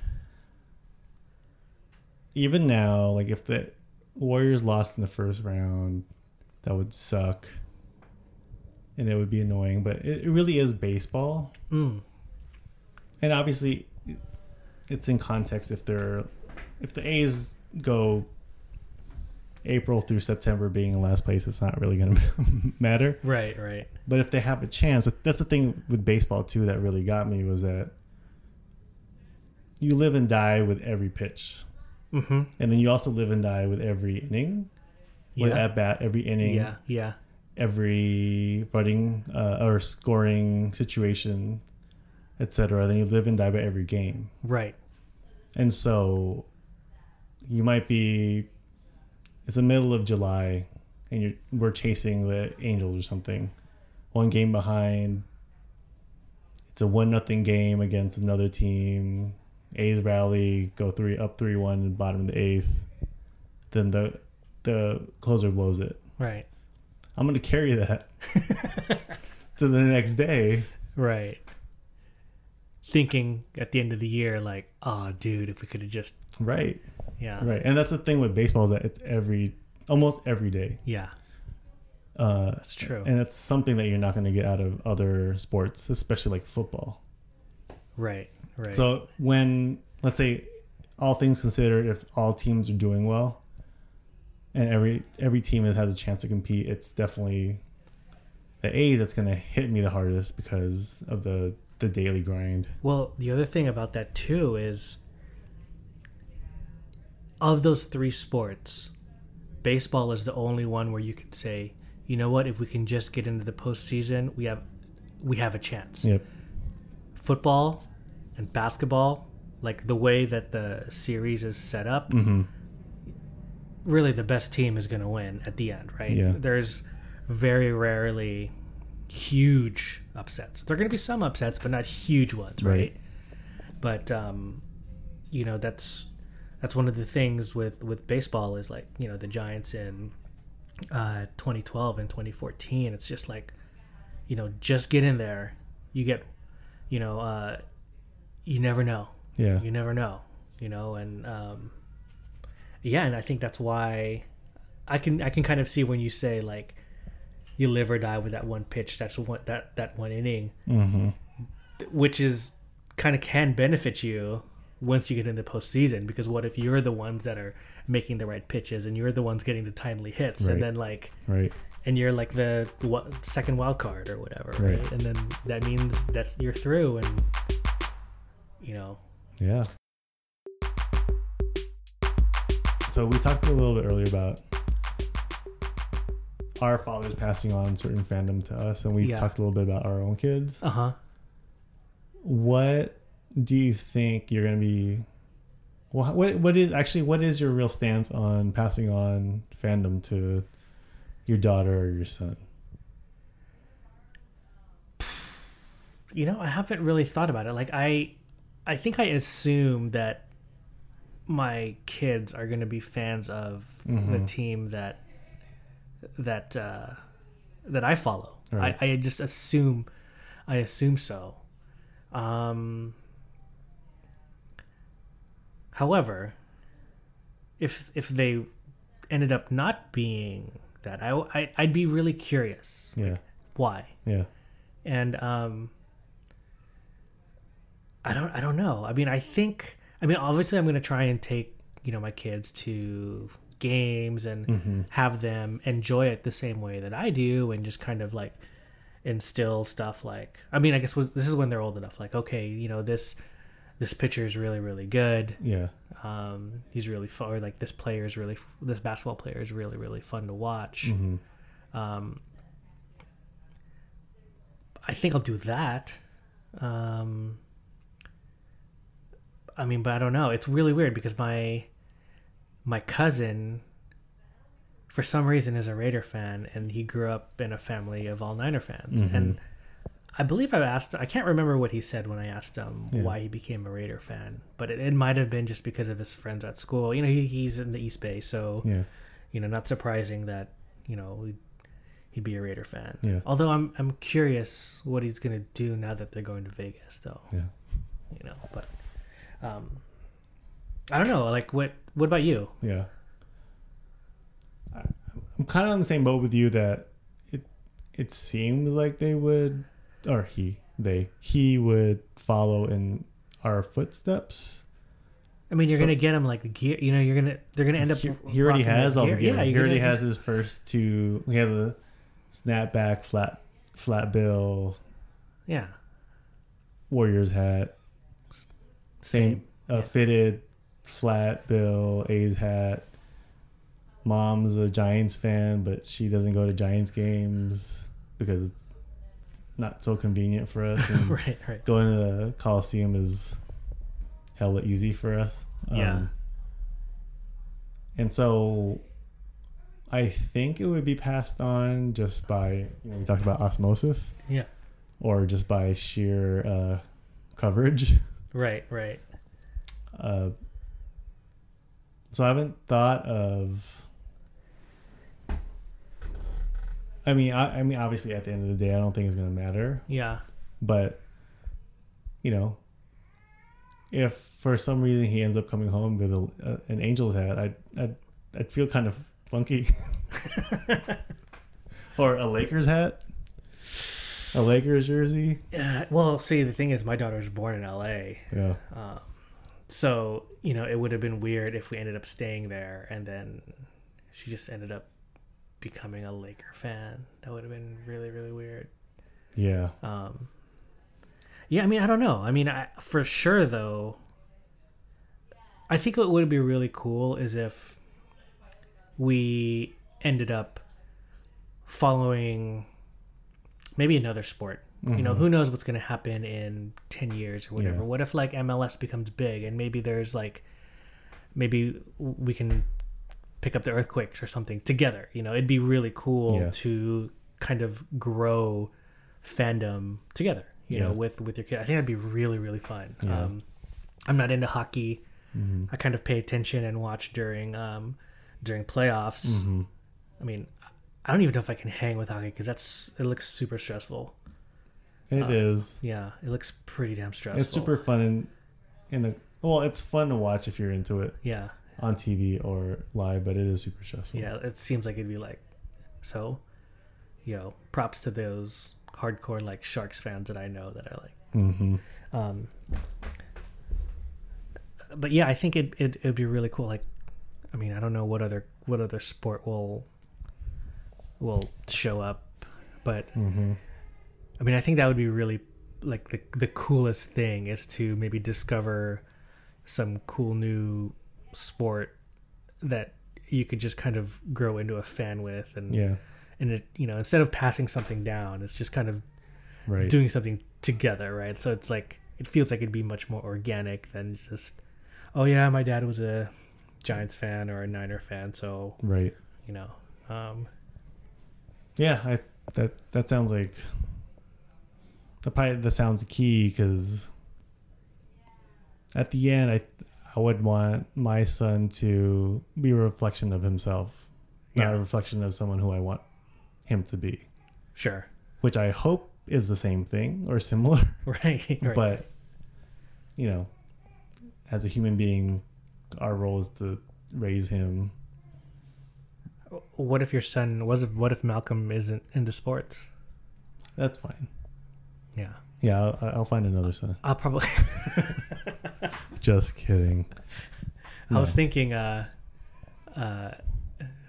even now, like if the Warriors lost in the first round, that would suck. And it would be annoying, but it, it really is baseball. Mm, And obviously it's in context if they're if the A's go April through September being in last place, it's not really gonna matter. right, right. But if they have a chance, that's the thing with baseball too that really got me was that you live and die with every pitch, Mm-hmm. and then you also live and die with every inning, with Yeah. at bat, every inning, Yeah, yeah, every running uh, or scoring situation, etc. Then you live and die by every game, right. and so you might be. It's the middle of July, and you're we're chasing the Angels or something, one game behind. It's a one nothing game against another team. A's rally, go three up three one, bottom of the eighth. Then the the closer blows it. Right. I'm gonna carry that to the next day. Right. Thinking at the end of the year, like, oh, dude, if we could have just, Right, yeah, right, and that's the thing with baseball is that it's every almost every day. yeah, Uh, that's true. and it's something that you're not going to get out of other sports, especially like football. right, right. So when let's say all things considered, if all teams are doing well, and every every team that has a chance to compete, it's definitely the A's that's going to hit me the hardest because of the the daily grind. Well, the other thing about that too is of those three sports, baseball is the only one where you could say, you know what, if we can just get into the postseason, we have we have a chance. Yep. Football and basketball, like the way that the series is set up, hmm really the best team is going to win at the end, right? Yeah. There's very rarely huge upsets. There're going to be some upsets, but not huge ones, right? Right. But um, you know, that's that's one of the things with with baseball is like you know the Giants in uh, 2012 and 2014. It's just like you know, just get in there. You get, you know, uh, you never know Yeah. you never know you know and um yeah and i think that's why i can i can kind of see when you say like you live or die with that one pitch that's one that that one inning hmm which is kind of can benefit you once you get into the postseason because what if you're the ones that are making the right pitches and you're the ones getting the timely hits Right. and then like Right. and you're like the second wild card or whatever right. Right. and then that means that you're through and you know Yeah. So we talked a little bit earlier about our fathers passing on certain fandom to us, and we Yeah. talked a little bit about our own kids. uh-huh What do you think you're going to be? Well, what what is actually what is your real stance on passing on fandom to your daughter or your son? you know i haven't really thought about it like i i think i assume that my kids are going to be fans of the Mhm. team that that uh that i follow. Right. I, I just assume i assume so. Um however if if they ended up not being that i, I i'd be really curious Yeah, why? Yeah, and um i don't i don't know. I mean i think i mean obviously i'm going to try and take you know my kids to games and hmm have them enjoy it the same way that i do and just kind of like instill stuff like i mean i guess this is when they're old enough like okay you know this this pitcher is really really good. Yeah, um he's really fun or like this player is really this basketball player is really really fun to watch. Hmm um, I think I'll do that. Um, I mean, but I don't know. It's really weird because my my cousin, for some reason, is a Raider fan, and he grew up in a family of all Niner fans. Mhm. And I believe I've asked. I can't remember what he said when I asked him Yeah. why he became a Raider fan, but it, it might have been just because of his friends at school. You know, he, he's in the East Bay, so yeah, you know, not surprising that you know he'd, he'd be a Raider fan. Yeah. Although I'm I'm curious what he's gonna do now that they're going to Vegas, though. yeah. You know, but um, I don't know. Like, what what about you? Yeah. I'm kind of on the same boat with you that it it seems like they would or he they he would follow in our footsteps. I mean, you're So- gonna get him like the gear. You know, you're gonna they're gonna end up. He, he already has all the gear. Yeah, he already gonna has his first two. He has a snapback flat flat bill Yeah, Warriors hat, same, a fitted flat bill A's hat. Mom's a Giants fan, but she doesn't go to Giants games because it's not so convenient for us. And right, right. going to the Coliseum is hella easy for us. Yeah. and so I think it would be passed on just by, you know, we talked about osmosis Yeah, or just by sheer uh, coverage. Right, right. Uh, so I haven't thought of. I mean, I, I mean, obviously, at the end of the day, I don't think it's going to matter. Yeah, But, you know, if for some reason he ends up coming home with a, a, an Angels hat, I'd, I'd I'd feel kind of funky. or a Lakers hat, a Lakers jersey. Uh, well, see, the thing is, my daughter was born in L.A. Yeah, Um, so you know, it would have been weird if we ended up staying there and then she just ended up becoming a Laker fan. That would have been really, really weird. yeah, Um, Yeah, I mean, I don't know. I mean, I, for sure though, I think what would be really cool is if we ended up following maybe another sport. You know, who knows what's going to happen in 10 years or whatever. Mm-hmm. Yeah. What if like MLS becomes big and maybe there's like maybe we can pick up the earthquakes or something together. You know, it'd be really cool Yeah. to kind of grow fandom together. You know, with with your kid. I think that'd be really really fun. Yeah. Um, I'm not into hockey. Mm-hmm. I kind of pay attention and watch during um, during playoffs. Mm-hmm. I mean, I don't even know if I can hang with hockey because that's it looks super stressful. It is. Yeah, it looks pretty damn stressful. It's super fun in in the well, it's fun to watch if you're into it Yeah, on TV or live, but it is super stressful. yeah. It seems like it'd be like so. You know, props to those hardcore like Sharks fans that I know that are like. Mm-hmm. Um, but yeah, I think it, it it'd be really cool. Like, I mean, I don't know what other what other sport will will show up, but Mm-hmm. I mean, I think that would be really like the the coolest thing is to maybe discover some cool new sport that you could just kind of grow into a fan with and Yeah. and it you know instead of passing something down it's just kind of Right. doing something together right so it's like it feels like it'd be much more organic than just oh yeah my dad was a giants fan or a niner fan so right. you know um Yeah, I that that sounds like the probably that sounds key because at the end, I I would want my son to be a reflection of himself, not a reflection of someone who I want him to be. sure Which I hope is the same thing or similar, right, right. but you know, as a human being, our role is to raise him. What if your son was what if malcolm isn't into sports That's fine. yeah Yeah, I'll, I'll find another son. i'll probably Just kidding. I was thinking, uh, uh,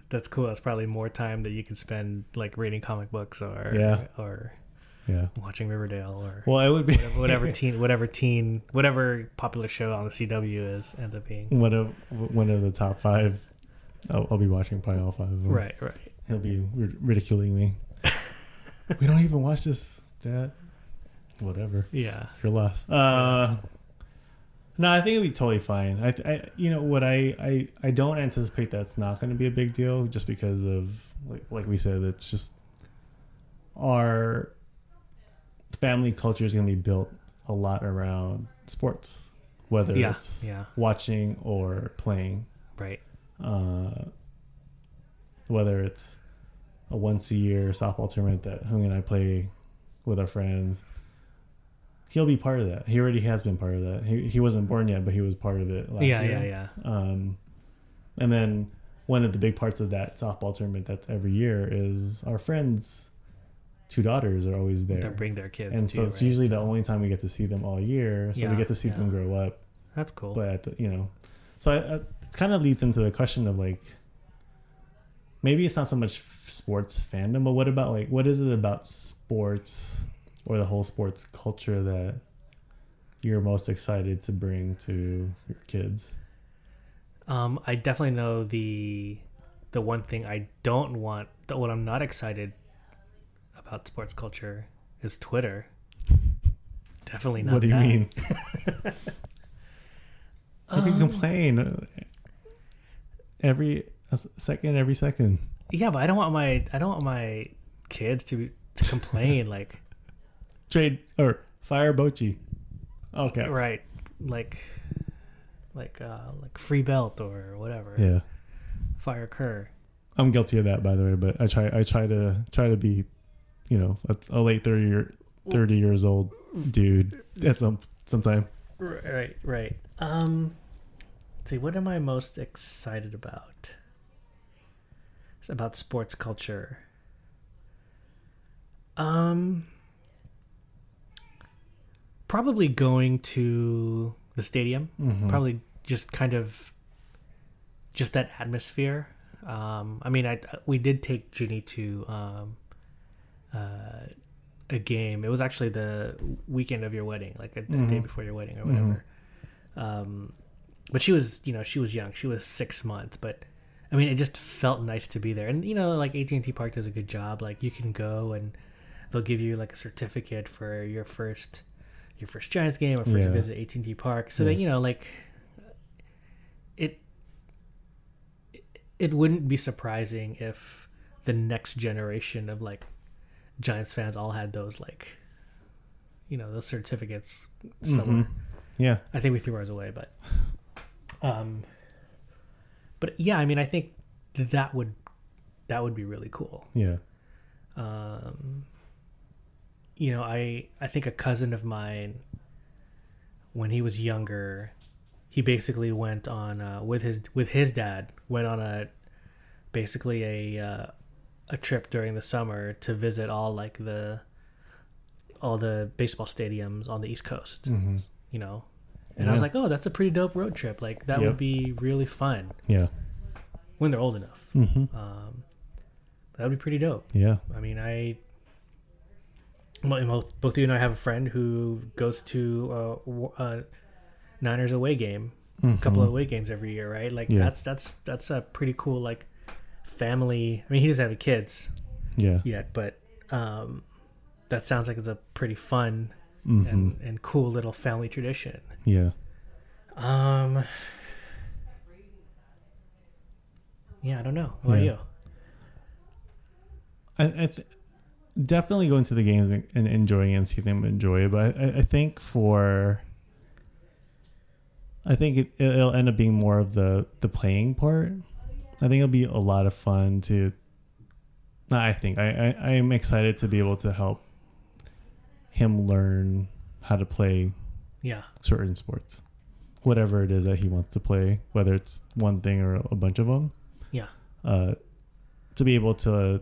that's cool. That's probably more time that you can spend like reading comic books or Yeah. or Yeah. watching Riverdale or Well, it would be whatever, whatever teen whatever teen whatever popular show on the CW is ends up being. one of one of the top five. I'll, I'll be watching probably all five of them. Right, right. He'll be ri- ridiculing me. we don't even watch this, Dad. Whatever. Yeah. Your loss. Uh, no, I think it'll be totally fine. I, I, you know, what I, I, I don't anticipate that's not going to be a big deal, just because of like, like we said, it's just our family culture is going to be built a lot around sports, whether Yeah. it's Yeah. watching or playing. Right. Uh, whether it's a once a year softball tournament that Hung and I play with our friends, he'll be part of that. He already has been part of that. He he wasn't born yet, but he was part of it. Last Yeah, year. yeah, yeah. Um, and then one of the big parts of that softball tournament that's every year is our friends' two daughters are always there. They bring their kids. and too, so it's right? usually the only time we get to see them all year. So Yeah, we get to see yeah. them grow up That's cool. but at the, you know so I, I, it kind of leads into the question of like maybe it's not so much sports fandom but what about like what is it about sports or the whole sports culture that you're most excited to bring to your kids Um, I definitely know the the one thing I don't want, the, what I'm not excited about sports culture is Twitter. Definitely not. what do you that. mean you can Um, complain every second every second Yeah, but I don't want my I don't want my kids to to complain like trade or fire Bochy okay right like like uh like free belt or whatever. yeah Fire Kerr. I'm guilty of that, by the way. But I try, I try to try to be, you know, a, a late thirty year, thirty years old dude at some sometime. Right, right. Um see, what am I most excited about? It's about sports culture. Um probably going to the stadium. Mhm. Probably just kind of just that atmosphere. Um I mean I we did take Ginny to um uh a game. It was actually the weekend of your wedding, like a, Mhm. day before your wedding or whatever. Um, but she was, you know, she was young. She was six months, but I mean, it just felt nice to be there. And you know, like AT and T Park does a good job. Like you can go and they'll give you like a certificate for your first your first Giants game or first Yeah. visit AT and T Park. So Yeah. that you know, like it it wouldn't be surprising if the next generation of like Giants fans all had those like you know those certificates somewhere. Mhm. Yeah. I think we threw ours away, but um, but yeah, I mean, I think that would that would be really cool. Yeah. Um, you know, I I think a cousin of mine when he was younger, he basically went on uh, with his with his dad went on a basically a uh, a trip during the summer to visit all like the all the baseball stadiums on the East Coast hmm you know. And I was like, oh, that's a pretty dope road trip. Like that Yep. would be really fun Yeah. when they're old enough. hmm Um, that would be pretty dope. Yeah. I mean, I both both you and I have a friend who goes to a Niners away game, a couple of Mhm. away games every year, right? Like Yeah. that's that's that's a pretty cool like family. I mean, he doesn't have any kids Yeah. yet, but um, that sounds like it's a pretty fun hmm and, and cool little family tradition. Yeah. Um. Yeah, I don't know. How about Yeah. you? I, I th- definitely going to the games and, and enjoying and see them enjoy it. But I, I think for, I think it, it'll end up being more of the the playing part. I think it'll be a lot of fun to. I think I, I I'm excited to be able to help him learn how to play Yeah. certain sports, whatever it is that he wants to play, whether it's one thing or a bunch of them. Yeah. Uh, to be able to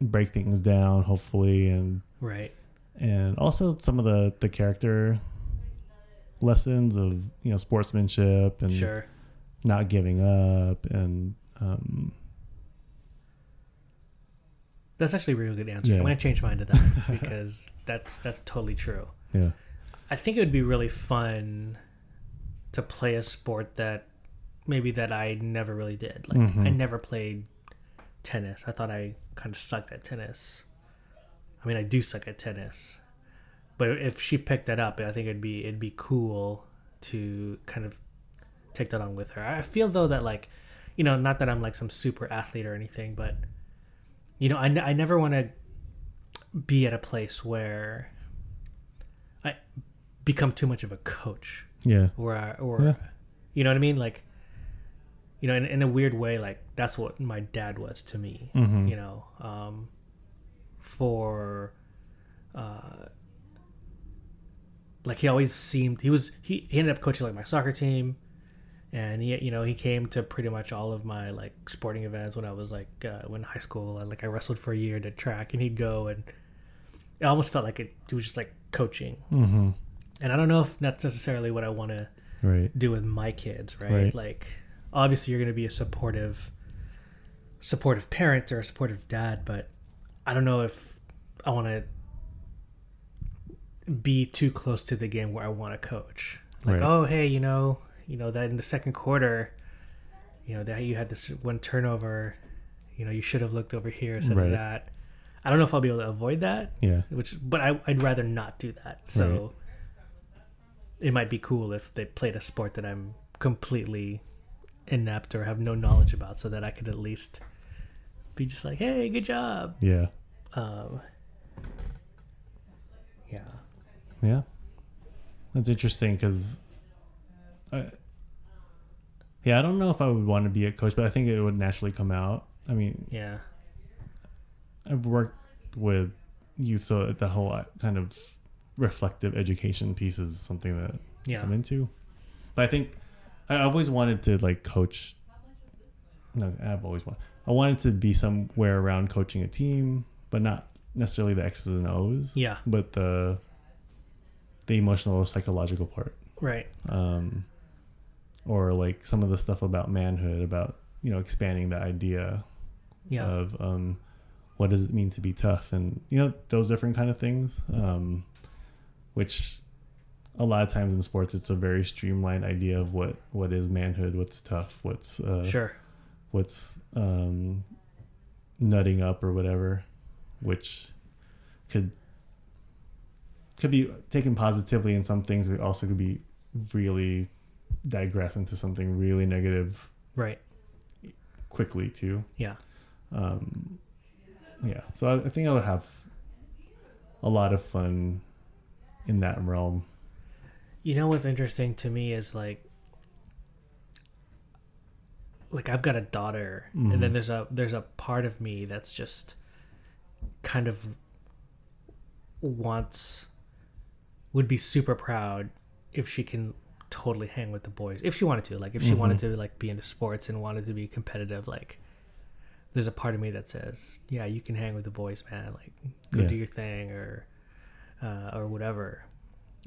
break things down, hopefully, and Right. and also some of the the character lessons of you know sportsmanship and Sure. not giving up and um, That's actually a really good answer. Yeah. I'm gonna change mine to that because that's that's totally true. yeah I think it would be really fun to play a sport that maybe that I never really did. Like I Mhm. never played tennis. I thought I kind of sucked at tennis. I mean, I do suck at tennis. But if she picked that up, I think it'd be it'd be cool to kind of take that on with her. I feel though that like, you know, not that I'm like some super athlete or anything, but you know, I, n- I never want to be at a place where I become too much of a coach yeah or I- or Yeah. you know what I mean like you know in, in a weird way like that's what my dad was to me Mhm. you know um for uh like he always seemed he was he, he ended up coaching like my soccer team and he you know he came to pretty much all of my like sporting events when I was like uh, when in high school and like I wrestled for a year to track and he'd go and it almost felt like it, it was just like coaching hmm and I don't know if that's necessarily what I want to right do with my kids, right? Right. Like, obviously, you're going to be a supportive, supportive parent or a supportive dad, but I don't know if I want to be too close to the game where I want to coach. Like, Right. oh, hey, you know, you know that in the second quarter, you know that you had this one turnover, you know, you should have looked over here instead Right. of that. I don't know if I'll be able to avoid that yeah which but I, I'd rather not do that. So it might be cool if they played a sport that I'm completely inept or have no knowledge about, so that I could at least be just like, "Hey, good job." yeah Um, yeah, Yeah, that's interesting because, I, yeah, I don't know if I would want to be a coach, but I think it would naturally come out. I mean, yeah, I've worked with youth, so the whole uh, kind of reflective education piece is something that yeah, I'm into. But I think I I've always wanted to like coach. No, I've always wanted. I wanted to be somewhere around coaching a team, but not necessarily the X's and O's, yeah. but the the emotional psychological part. Right. um, or like some of the stuff about manhood, about you know expanding the idea Yeah. of um, what does it mean to be tough and you know those different kind of things um, which a lot of times in sports it's a very streamlined idea of what what is manhood what's tough what's uh, Sure. what's um, nutting up or whatever, which could could be taken positively in some things, but also could be really digress into something really negative Right. quickly too. Yeah. Um, yeah, so I, I think I'll have a lot of fun in that realm. You know what's interesting to me is like like I've got a daughter and then Mhm. there's a there's a part of me that's just kind of wants would be super proud if she can totally hang with the boys if she wanted to like if she Mhm. wanted to like be into sports and wanted to be competitive like there's a part of me that says yeah you can hang with the boys man like go Yeah. do your thing or uh, or whatever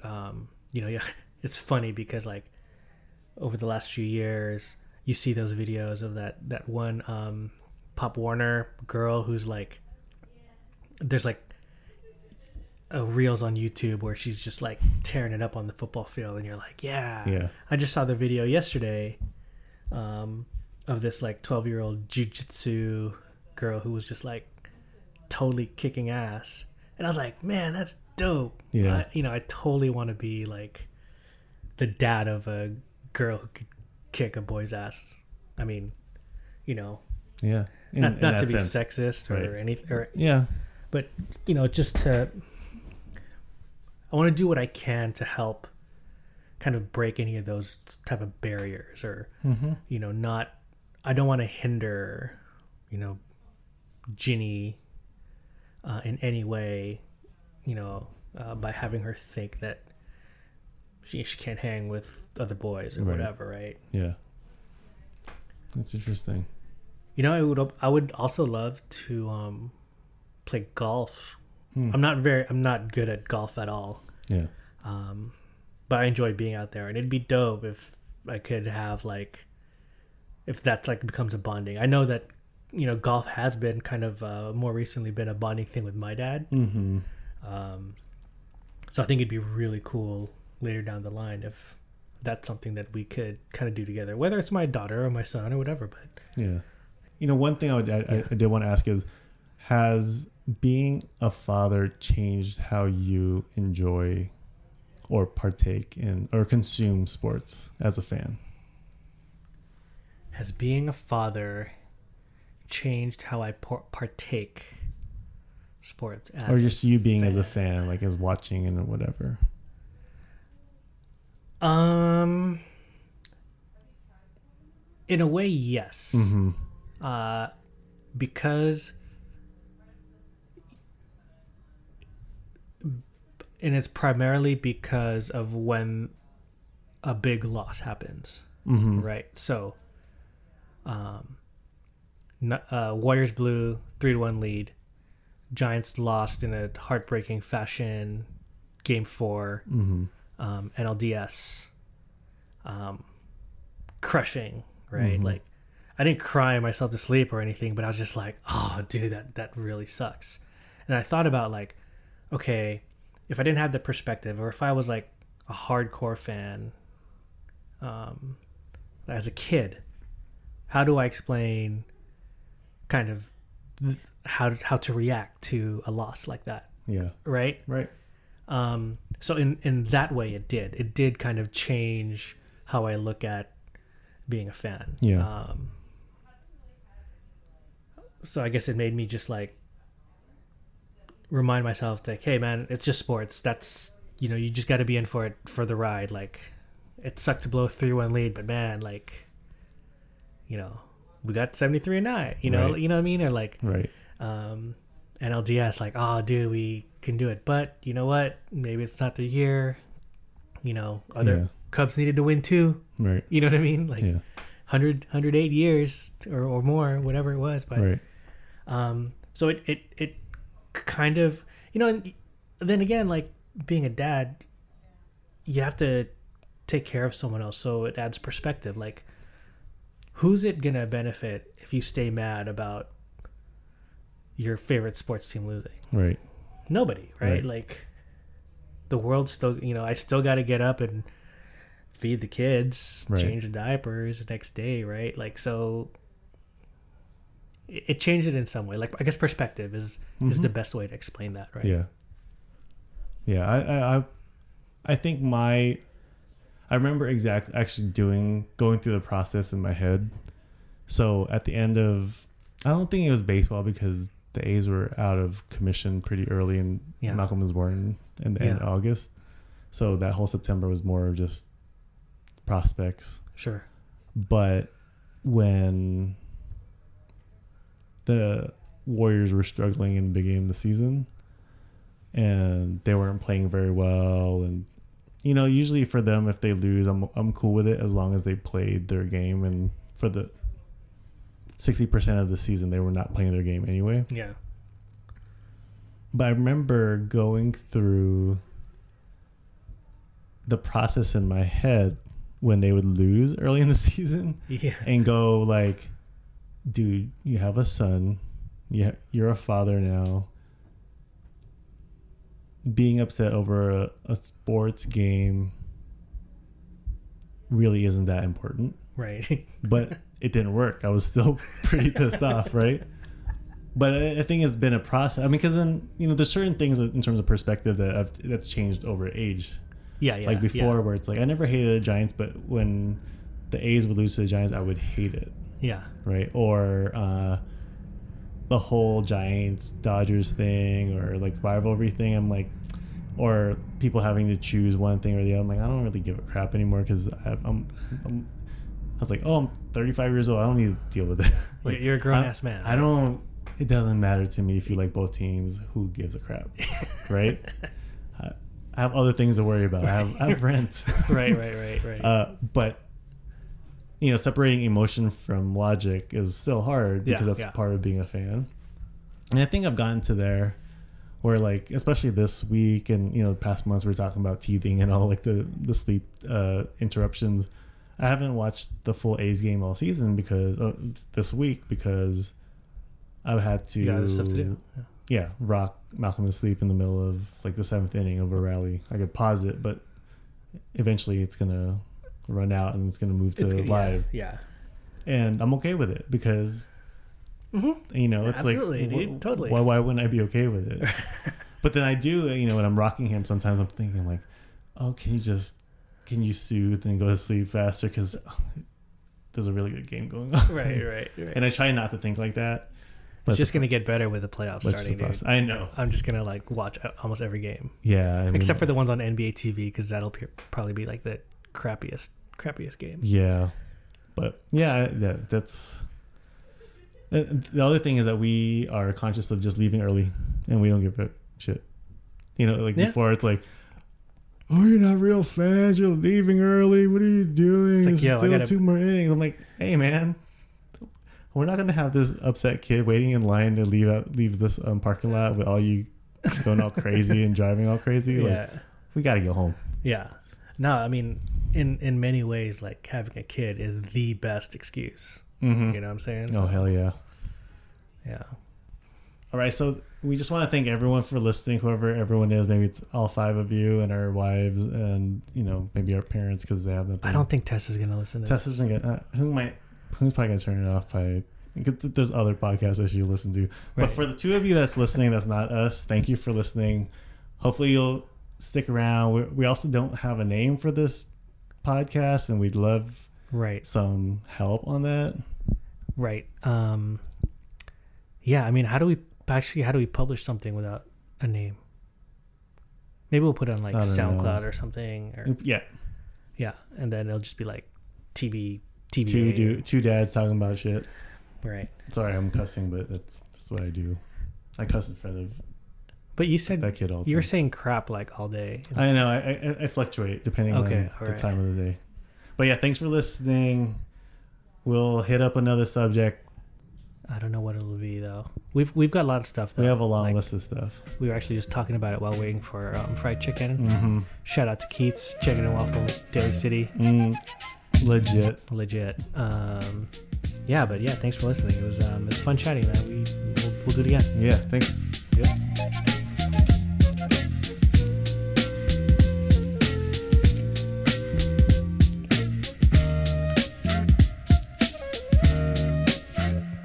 um you know yeah it's funny because like over the last few years you see those videos of that that one um pop warner girl who's like there's like uh, reels on youtube where she's just like tearing it up on the football field and you're like yeah Yeah, i just saw the video yesterday um of this like 12 year old jiu-jitsu girl who was just like totally kicking ass and i was like man that's dope Yeah. I, you know i totally want to be like the dad of a girl who could kick a boy's ass i mean you know yeah. In- not, not to be sense. sexist or Right. anything or Yeah, but you know just to i want to do what i can to help kind of break any of those type of barriers or hmm you know not i don't want to hinder you know ginny uh, in any way you know uh, by having her think that she, she can't hang with other boys or Right. whatever right yeah. That's interesting. you know i would i would also love to um play golf Hmm. i'm not very i'm not good at golf at all Yeah, um, but I enjoy being out there, and it'd be dope if I could have like, if that's like becomes a bonding. I know that you know golf has been kind of uh, more recently been a bonding thing with my dad, hmm um, so I think it'd be really cool later down the line if that's something that we could kind of do together, whether it's my daughter or my son or whatever. But Yeah. You know, one thing I, would, I, Yeah. I, I did want to ask is Has being a father changed how you enjoy or partake in or consume sports as a fan? has being a father changed how I por- partake sports? As or just you being as a fan. fan, like as watching and whatever? Um, in a way, yes. hmm Uh, because, and it's primarily because of when a big loss happens, hmm right? So, um, uh, Warriors blew three to one lead. Giants lost in a heartbreaking fashion. Game four hmm um, NLDS, um, crushing, right? Mhm. Like, I didn't cry myself to sleep or anything, but I was just like, oh, dude, that that really sucks. And I thought about like, okay, if I didn't have the perspective, or if I was like a hardcore fan, um, as a kid, how do I explain, kind of, how how to react to a loss like that, Yeah. right? Right. Um, so in in that way, it did. It did kind of change how I look at being a fan. Yeah. Um, so I guess it made me just like remind myself like, hey man, it's just sports. That's you know, you just got to be in for it for the ride. Like, it sucked to blow a three one lead, but man, like, you know, we got seventy three and nine. You know, Right. you know what I mean? Or like, Right. um, NLDS, like, oh, dude, we can do it. But you know what? Maybe it's not the year. You know, other Yeah. Cubs needed to win too. Right. You know what I mean? Like Yeah. 100, 108 years or, or more, whatever it was. But Right. um, so it, it, it kind of, you know, and then again, like being a dad, you have to take care of someone else. So it adds perspective. Like, who's it going to benefit if you stay mad about, your favorite sports team losing? Right. Nobody, right? Right. Like the world still, you know, I still got to get up and feed the kids, Right. change the diapers the next day, right? Like so it, it changed it in some way. Like I guess perspective is is Mhm. the best way to explain that, right? Yeah. Yeah, I, I, I, think my, I remember exactly actually doing going through the process in my head. So at the end of, I don't think it was baseball because the A's were out of commission pretty early, and Yeah. Malcolm was born in the end of August. So that whole September was more of just prospects. Sure. But when the Warriors were struggling in the beginning of the season and they weren't playing very well and you know, usually for them if they lose I'm I'm cool with it as long as they played their game and for the 60% of the season they were not playing their game anyway. Yeah. But I remember going through the process in my head when they would lose early in the season Yeah. and go like, dude, you have a son, yeah, you're a father now. Being upset over a, a sports game really isn't that important, Right. but it didn't work. I was still pretty pissed off, right? But I I think it's been a process. I mean, because then you know, there's certain things in terms of perspective that I've, that's changed over age yeah, yeah. like before Yeah. where it's like I never hated the Giants, but when the A's would lose to the Giants, I would hate it, yeah. right? Or uh, the whole Giants Dodgers thing, or like rivalry thing. I'm like, or people having to choose one thing or the other. I'm like, I don't really give a crap anymore because I'm, I'm, I was like, oh, I'm 35 years old. I don't need to deal with it. like, You're- a grown ass man. I don't. It doesn't matter to me if you like both teams. Who gives a crap, right? I, I have other things to worry about. I have, I have rent. right, right, right, right. Uh, but you know, separating emotion from logic is still hard Yeah, because that's yeah. part of being a fan. And I think I've gotten to there where, like, especially this week and you know, the past months, we are talking about teething and all like the the sleep uh, interruptions. I haven't watched the full A's game all season because uh, this week because I've had to you got other stuff to do. Yeah. yeah, rock Malcolm to sleep in the middle of like the seventh inning of a rally. I could pause it, but eventually it's gonna run out and it's gonna move to good, live, Yeah. and I'm okay with it because. Mm-hmm. you know it's Absolutely, like dude, wh- totally. Why, why wouldn't I be okay with it? but then I do, you know, when I'm rocking him, sometimes I'm thinking like, oh, can you just can you soothe and go to sleep faster because there's a really good game going on, Right, right, right. And I try not to think like that. it's just gonna get better with the playoffs starting. I know. I'm just gonna like watch almost every game, Yeah, I mean, except for the ones on NBA TV, because that'll probably be like the crappiest, crappiest game. Yeah, but yeah, yeah, that's. The other thing is that we are conscious of just leaving early, and we don't give a shit. You know, like Yeah. before, it's like, "Oh, you're not real fans. You're leaving early. What are you doing? It's like, yo, still gotta- two more innings." I'm like, "Hey, man, we're not gonna have this upset kid waiting in line to leave out leave this um, parking lot with all you going all crazy and driving all crazy. Like, Yeah, we got to go home." yeah. No, I mean, in in many ways, like having a kid is the best excuse. Mm-hmm. You know what I'm saying? Oh So, hell yeah! yeah. All right, so we just want to thank everyone for listening, whoever everyone is. Maybe it's all five of you and our wives, and you know maybe our parents because they have nothing. I don't think Tess is gonna listen to Tess this. isn't gonna. Uh, who might? Who's probably gonna turn it off by? Because there's other podcasts that you listen to. But for the two of you that's listening, that's not us. Thank you for listening. Hopefully you'll stick around. We, we also don't have a name for this podcast, and we'd love Right, some help on that. right. Um, yeah. I mean, how do we actually? How do we publish something without a name? Maybe we'll put it on like SoundCloud know. or something, or Yeah, yeah, and then it'll just be like TV, TV. two do, two dads talking about shit. Right. Sorry, I'm cussing, but that's that's what I do. I cuss in front of But you said that kid all you were time. saying crap like all day. I know. I, I, I fluctuate depending Okay, on the alright. time of the day. But yeah, thanks for listening. We'll hit up another subject. I don't know what it'll be though. We've we've got a lot of stuff. Though. We have a long Like, list of stuff. We were actually just talking about it while waiting for um, fried chicken. Mm-hmm. Shout out to Keats, Chicken and Waffles, Daly City, Mm, legit. legit. Um, yeah, but yeah, thanks for listening. It was um, it was fun chatting, man. We we'll, we'll do it again. Yeah, thanks.